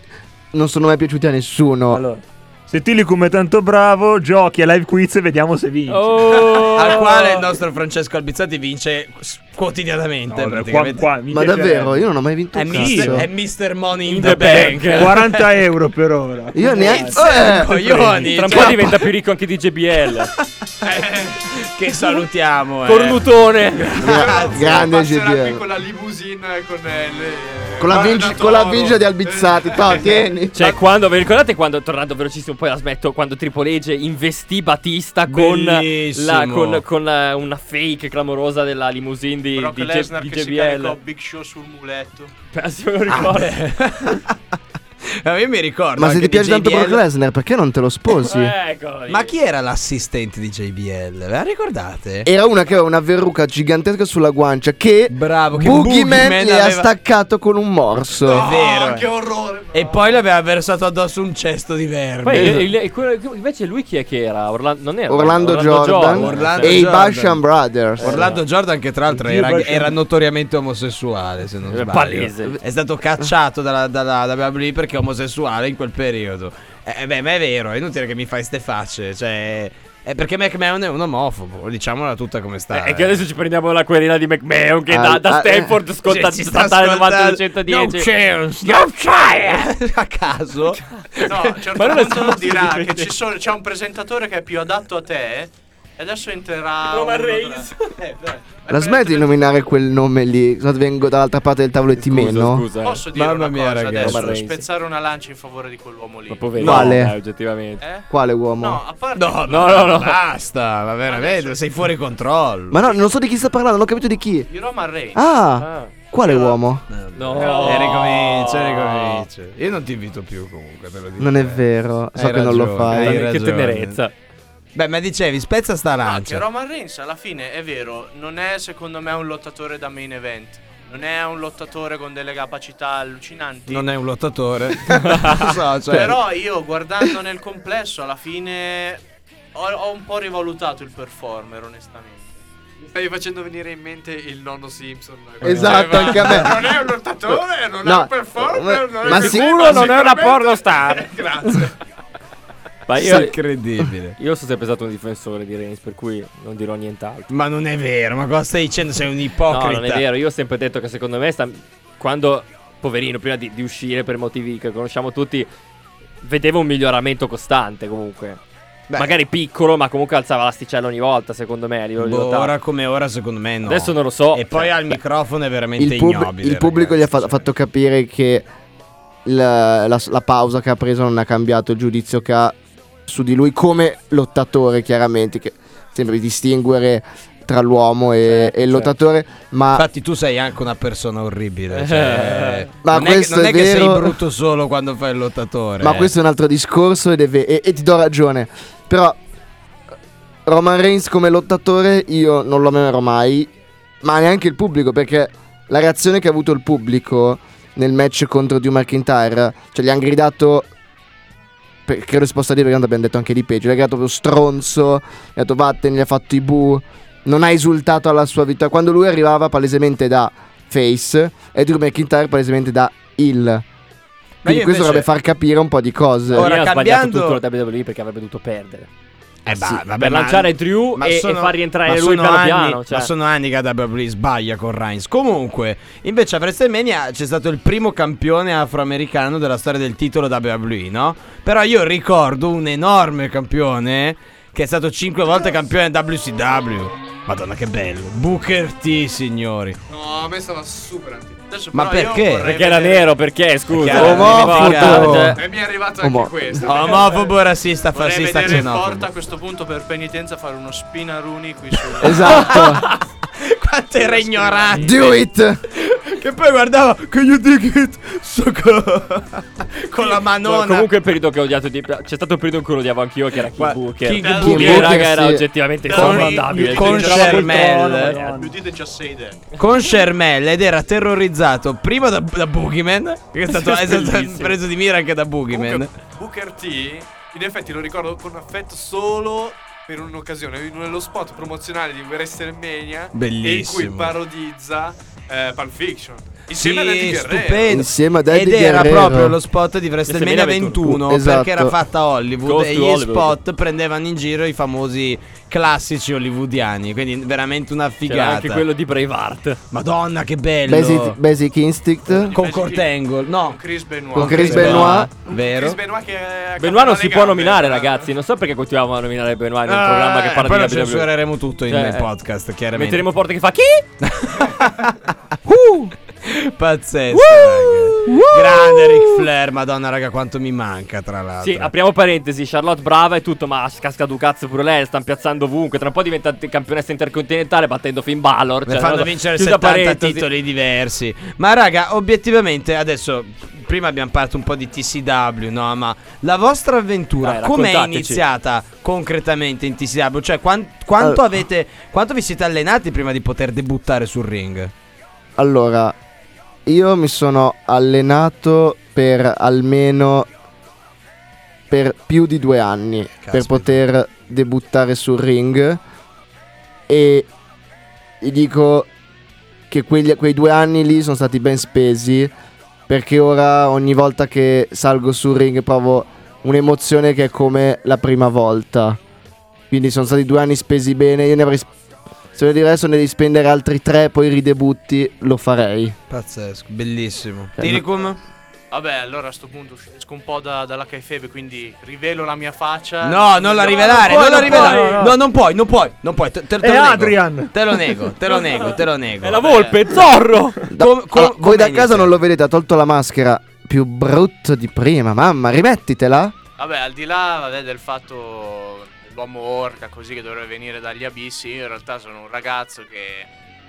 non sono mai piaciuti a nessuno. Allora, se Tilicum è tanto bravo, giochi a live quiz e vediamo se vince. Oh. Al quale il nostro Francesco Albizzati vince quotidianamente, No, qua- qua mi Ma davvero, io non ho mai vinto È un Mister, è Mister Money in, In the, the bank. bank. 40 euro per ora. Io neanche. Eh, Eh, coglioni, Tra un cioè, po' diventa più ricco anche di JBL. che salutiamo. eh. Cornutone. gra- grande GBL. con la limousine con eh, le Con la, vinci- con la vincia di Albizzati. Toh, tieni. Cioè, quando vi ricordate quando, tornando velocissimo, poi la smetto, quando Triple H investì Batista con, la, con, con eh, una fake clamorosa della limousine di, Brock di, Lesnar di che si caricò JBL. Big Show sul muletto. Penso me lo ricordo. Eh, io mi ricordo. Ma se ti piace tanto JBL. Brock Lesnar, perché non te lo sposi? Eccolo lì. Ma chi era l'assistente di JBL? Ve la ricordate? Era una che aveva una verruca gigantesca sulla guancia che Bravo, che Boogeyman Boogeyman gli ha aveva- staccato con un morso. È vero. Che orrore. E poi le aveva versato addosso un cesto di vermi. Poi il- il- il- quello- invece lui chi è che era? Orlando, non era Orlando, Jordan, Orlando e i Jordan. Basham Brothers. Orlando Jordan, che tra l'altro era, era notoriamente omosessuale, se non È sbaglio. palese. È stato cacciato dalla, dalla WWE perché è omosessuale in quel periodo. Eh, beh, ma è vero, è inutile che mi fai ste facce. Cioè. È perché McMahon è un omofobo, diciamola tutta come sta. E che adesso ci prendiamo la querela di McMahon che Ah, da, da ah, Stanford sconta Cioè, ci sta statale ascoltando- 9210. No chance, no chance. A caso. No, a un certo Ma non è punto dirà che ci sono- c'è un presentatore che è più adatto a te. E adesso entrerà. Roman Reigns. Eh. La smetti di nominare quel nome lì? Se no vengo dall'altra parte del tavolo e ti meno. Scusa, eh. Posso dire Mamma una mia, cosa ragazzi. adesso? Roman Reigns. Spezzare una lancia in favore di quell'uomo lì. Ma poverino, Quale? eh, oggettivamente. Eh? Quale uomo? No, a parte. No, No, no, no. Basta, ma veramente, sei fuori controllo. Ma no, non so di chi sta parlando, non ho capito di chi. Di Roman Reigns. Ah, Ah. quale uomo? No. E ricomincia, e ricomincia. Io non ti invito più comunque, te lo dico. Non è vero, so Hai che non lo ragione, fai. hai Che ragione. tenerezza. Beh, ma dicevi, spezza sta lancia. Roman Reigns alla fine è vero, non è secondo me un lottatore da main event. Non è un lottatore con delle capacità allucinanti. Non è un lottatore. So, cioè. Però io guardando nel complesso alla fine ho, ho un po' rivalutato il performer onestamente. Mi stai facendo venire in mente il nonno Simpson. Esatto, anche a me. Non è un lottatore, non è No, un performer, non ma è sicuro non è una pornostar. Grazie. Ma io, incredibile. io sono sempre stato un difensore di Reigns, per cui non dirò nient'altro. Ma non è vero, ma cosa stai dicendo? Sei un No, ipocrita. non è vero. Io ho sempre detto che secondo me, sta- quando poverino, prima di, di uscire per motivi che conosciamo tutti, vedevo un miglioramento costante comunque. Beh, Magari piccolo, ma comunque alzava l'asticella ogni volta, secondo me, a livello di boh, lotta. ora come ora, secondo me no. Adesso non lo so. E poi Cioè, al microfono è veramente Il, pub- ignobile. il pubblico gli ha, fa- fatto capire che la, la- la pausa che ha preso non ha cambiato il giudizio che ha su di lui come lottatore, chiaramente, che sembra di distinguere tra l'uomo e, Certo, e il certo. lottatore, ma Infatti tu sei anche una persona orribile. Cioè, Ma non è, non è è che sei brutto solo quando fai il lottatore. Ma eh. questo è un altro discorso e, deve- e- e ti do ragione. Però Roman Reigns come lottatore io non lo amerò mai, ma neanche il pubblico, perché la reazione che ha avuto il pubblico nel match contro Drew McIntyre, cioè gli hanno gridato per- credo si possa dire perché tanto abbiamo detto anche di peggio, gli ha gridato proprio stronzo, gli ha detto vattene, gli ha fatto i bu, non ha esultato alla sua vittoria, quando lui arrivava palesemente da face e Drew McIntyre palesemente da heel. Quindi io questo invece- dovrebbe far capire un po' di cose. Ora, ha cambiando- sbagliato tutto la WWE perché avrebbe dovuto perdere. Eh, bah, Sì, vabbè, per lanciare Drew e, sono- e far rientrare lui piano anni- piano. Cioè. Ma sono anni che WWE sbaglia con Reigns. Comunque, invece a WrestleMania c'è stato il primo campione afroamericano della storia del titolo WWE, no? Però io ricordo un enorme campione che è stato cinque volte campione WCW. Madonna che bello. Booker T, signori. No, a me stava super antipatico. Adesso Ma però io perché? vorrei Perché era vedere- nero, perché scusa. Perché era omofobo. E mi è arrivato anche Omo- questo. Omofobo, razzista, Vorrei fascista, vedere Porta a xenofobo. questo punto per penitenza fare uno spinaruni qui sul Esatto. Quanto era ignorante. Do it. Che poi guardava Can you dig it? Sucker. Con la No, manona. comunque il periodo che ho odiato di C'è stato un periodo in cui lo odiavo anch'io che era King Gua- Booker. King Che, Booker, raga era sì. oggettivamente Con- insormontabile. con col Shermel. con Shermel ed era terrorizzato prima da, da Boogeyman, che è stato, è stato preso di mira anche da Boogeyman. Comunque, Booker T, in effetti lo ricordo con affetto solo per un'occasione, nello spot promozionale di WrestleMania, Bellissimo. in cui parodizza eh, Pulp Fiction. Insieme Sì, Guerrero. stupendo. Insieme ad Ed Eddie era Guerrero. proprio lo spot di WrestleMania WrestleMania 21 Esatto. perché era fatta a Hollywood Ghost e gli Hollywood. spot prendevano in giro i famosi classici hollywoodiani, quindi veramente una C'era figata. anche quello di Braveheart. Madonna che bello. Basic, Basic Instinct. con Kurt Angle, no. Con Chris Benoit. Con Chris Benoit. Vero? Chris Benoit Benoit non si può nominare, tra ragazzi. Non so perché continuiamo a nominare Benoit in un Ah, programma che poi parla lo di WWE. censureremo tutto in- Cioè, nel eh, podcast, chiaramente. Metteremo porte che fa chi? Uh! Pazzesco, raga. Grande Ric Flair, madonna raga quanto mi manca tra l'altro. Sì, apriamo parentesi. Charlotte brava e tutto, ma casca du cazzo pure lei. Stanno piazzando ovunque. Tra un po' diventa campionessa intercontinentale battendo Finn Balor. Cioè, fanno vincere chiusa 70 parentesi. titoli diversi. Ma raga, obiettivamente adesso prima abbiamo parlato un po' di TCW, no? Ma la vostra avventura com'è raccontateci. iniziata concretamente in TCW? Cioè, quan- quanto Allora- avete quanto vi siete allenati prima di poter debuttare sul ring? Allora, io mi sono allenato per almeno per più di due anni per Caspita. poter debuttare sul ring e dico che quegli- quei due anni lì sono stati ben spesi perché ora ogni volta che salgo sul ring provo un'emozione che è come la prima volta. Quindi sono stati due anni spesi bene, io ne avrei... Se di adesso ne devi spendere altri tre, poi ridebutti, lo farei. Pazzesco, bellissimo. Eh, Tiricum? Vabbè, allora a sto punto esco un po' da- dalla kayfabe, quindi rivelo la mia faccia. No, non la rivelare, non la rivelare. no, no. No, non puoi, non puoi, non puoi. Te, te- te È lo nego. Adrian. Te lo nego, te lo nego, te lo nego. È la volpe, Zorro. Da- Com- com- allora, voi da casa iniziato? non lo vedete, ha tolto la maschera più brutto di prima. Mamma, rimettitela. Vabbè, al di là vabbè, del fatto dell'uomo orca così che dovrebbe venire dagli abissi, io in realtà sono un ragazzo che,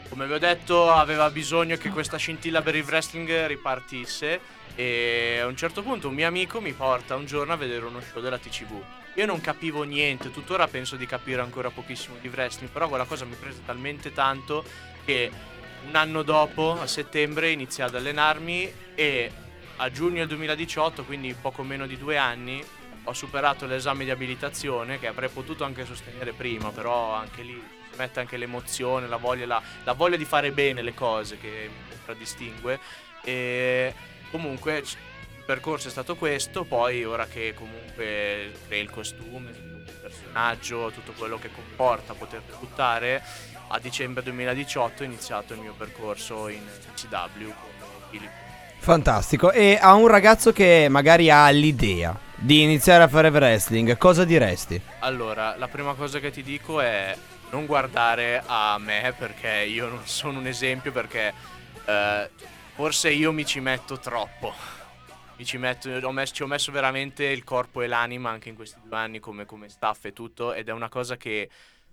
come vi ho detto, aveva bisogno che questa scintilla per il wrestling ripartisse e a un certo punto un mio amico mi porta un giorno a vedere uno show della TCV. Io non capivo niente, tuttora penso di capire ancora pochissimo di wrestling, però quella cosa mi prese talmente tanto che un anno dopo, a settembre, iniziai ad allenarmi e a giugno del 2018, quindi poco meno di due anni, ho superato l'esame di abilitazione che avrei potuto anche sostenere prima, però anche lì si mette anche l'emozione, la voglia, la, la voglia di fare bene le cose che mi contraddistingue. E comunque il percorso è stato questo, poi ora che comunque crei il costume, il personaggio, tutto quello che comporta poter debuttare, a dicembre 2018 ho iniziato il mio percorso in CW con Philip. Fantastico. E a un ragazzo che magari ha l'idea di iniziare a fare wrestling, cosa diresti? Allora, la prima cosa che ti dico è non guardare a me perché io non sono un esempio perché eh, forse io mi ci metto troppo. Mi ci, metto, ho messo, ci ho messo veramente il corpo e l'anima anche in questi due anni come, come staff e tutto ed è una cosa che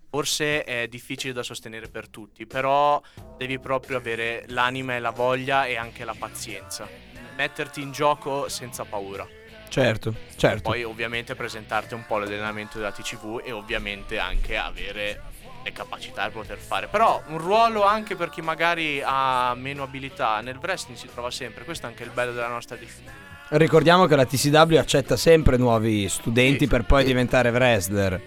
forse è difficile da sostenere per tutti, però devi proprio avere l'anima e la voglia e anche la pazienza. Metterti in gioco senza paura. Certo, certo. Poi ovviamente presentarti un po' l'allenamento della TCV e ovviamente anche avere le capacità per poter fare. Però un ruolo anche per chi magari ha meno abilità nel wrestling si trova sempre. Questo è anche il bello della nostra disciplina. Ricordiamo che la TCW accetta sempre nuovi studenti Sì. per poi diventare wrestler.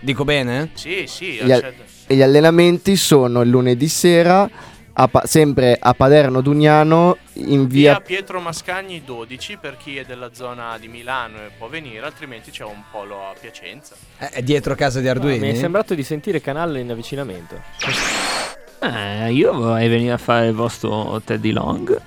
Dico bene? Sì, sì, Gli, al- accetta- e gli allenamenti sono il lunedì sera, a Pa- sempre a Paderno Dugnano, in via via... Pietro Mascagni 12 per chi è della zona di Milano e può venire, altrimenti c'è un polo a Piacenza. Eh, È dietro casa di Arduini? Mi è sembrato di sentire canale in avvicinamento. Eh, io vorrei venire a fare il vostro Teddy Long.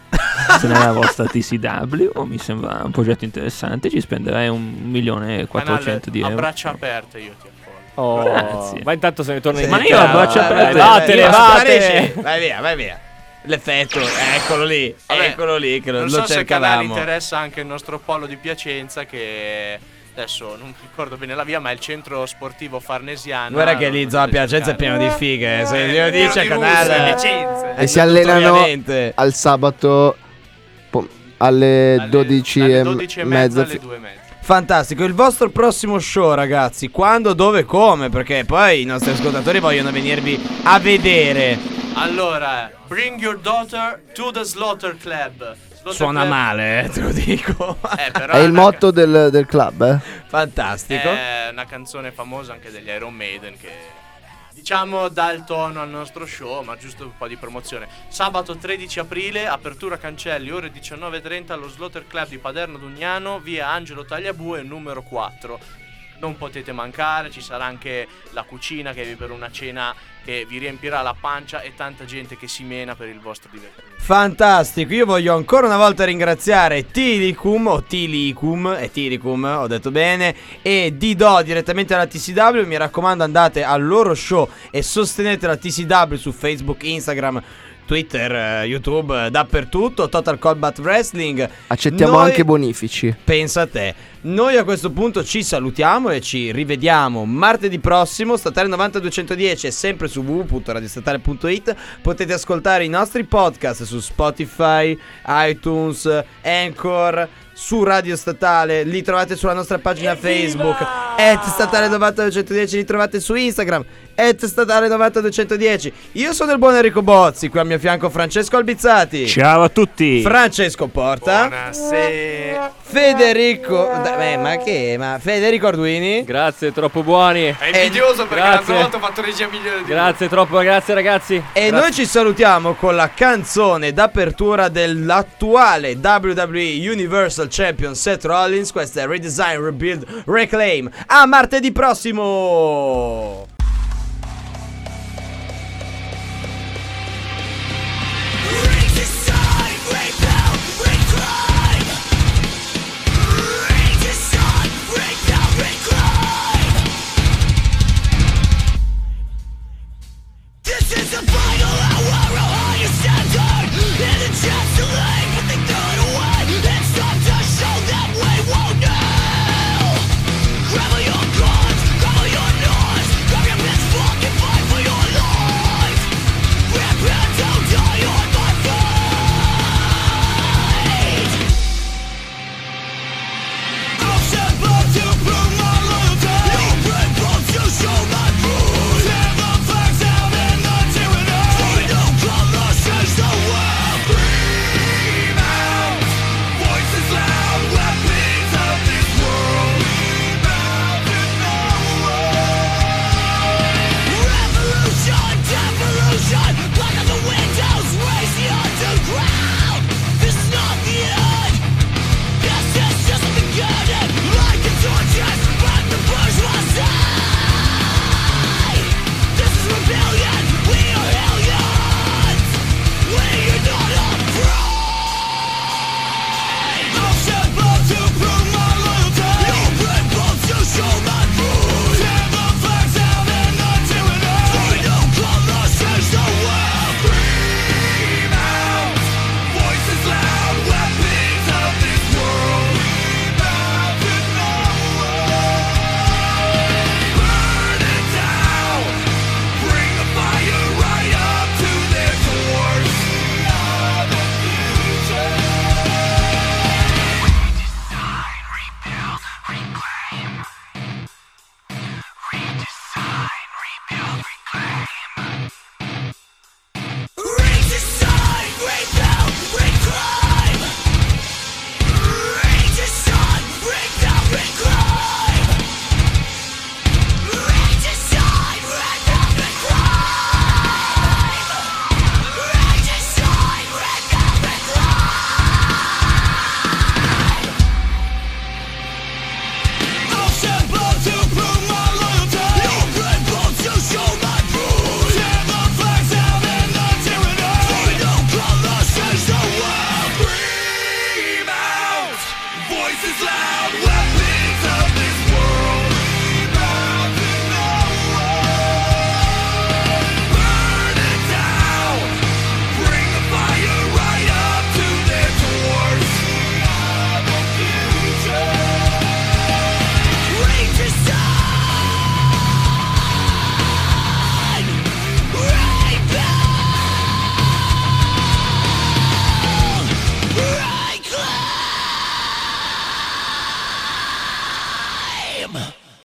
Se nella vostra TCW mi sembra un progetto interessante. Ci spenderei un milione e 400 di euro. a braccia aperte io ti. Oh, Grazie. ma intanto se ne torna in Ma io Inghilterra. a braccia Dai, aperte- Vattene, vattene. Vai via, vai via. L'effetto, eccolo lì, Vabbè, eccolo lì che lo, non lo so se il canale cercavamo. interessa anche il nostro polo di Piacenza che adesso non mi ricordo bene la via, ma è il centro sportivo farnesiano. Guarda che lì Zona Piacenza è pieno di fighe. Se glielo dice canale. E si allenano al sabato alle, 12 dalle e 12 e mezza. alle fi- 2 e mezza. Fantastico, il vostro prossimo show ragazzi, quando, dove, come? Perché poi i nostri ascoltatori vogliono venirvi a vedere. Allora, bring your daughter to the Slaughter Club. Slaughter Suona Club- male, eh, te lo dico. Eh, però È il una- motto del, del club, eh? Fantastico. È una canzone famosa anche degli Iron Maiden che diciamo dà il tono al nostro show, ma giusto un po' di promozione. Sabato 13 aprile, apertura cancelli, ore 19.30 allo Slaughter Club di Paderno Dugnano, via Angelo Tagliabue, numero 4. Non potete mancare, ci sarà anche la cucina che vi per una cena che vi riempirà la pancia e tanta gente che si mena per il vostro divertimento. Fantastico, io voglio ancora una volta ringraziare Tilicum o Tilicum, è Tilicum, ho detto bene, e Dido direttamente alla TCW, mi raccomando andate al loro show e sostenete la TCW su Facebook, Instagram, Twitter, eh, YouTube, eh, dappertutto, Total Combat Wrestling. Accettiamo Noi- anche bonifici. Pensa a te. Noi a questo punto ci salutiamo e ci rivediamo martedì prossimo. Statale 90210 è sempre su www.radiostatale.it. Potete ascoltare i nostri podcast su Spotify, iTunes, Anchor, su Radio Statale. Li trovate sulla nostra pagina Facebook. At Statale 90210. Li trovate su Instagram. At Statale 90210. Io sono il buon Enrico Bozzi. Qui al mio fianco Francesco Albizzati. Ciao a tutti. Francesco Porta. Buonasera. Federico. Dai, ma che? Ma Federico Arduini. Grazie, troppo buoni. È invidioso perché l'altra volta ho fatto regia migliore di lui. Grazie troppo, grazie ragazzi. E Grazie. noi ci salutiamo con la canzone d'apertura dell'attuale WWE Universal Champion Seth Rollins. Questa è Redesign, Rebuild, Reclaim. A martedì prossimo!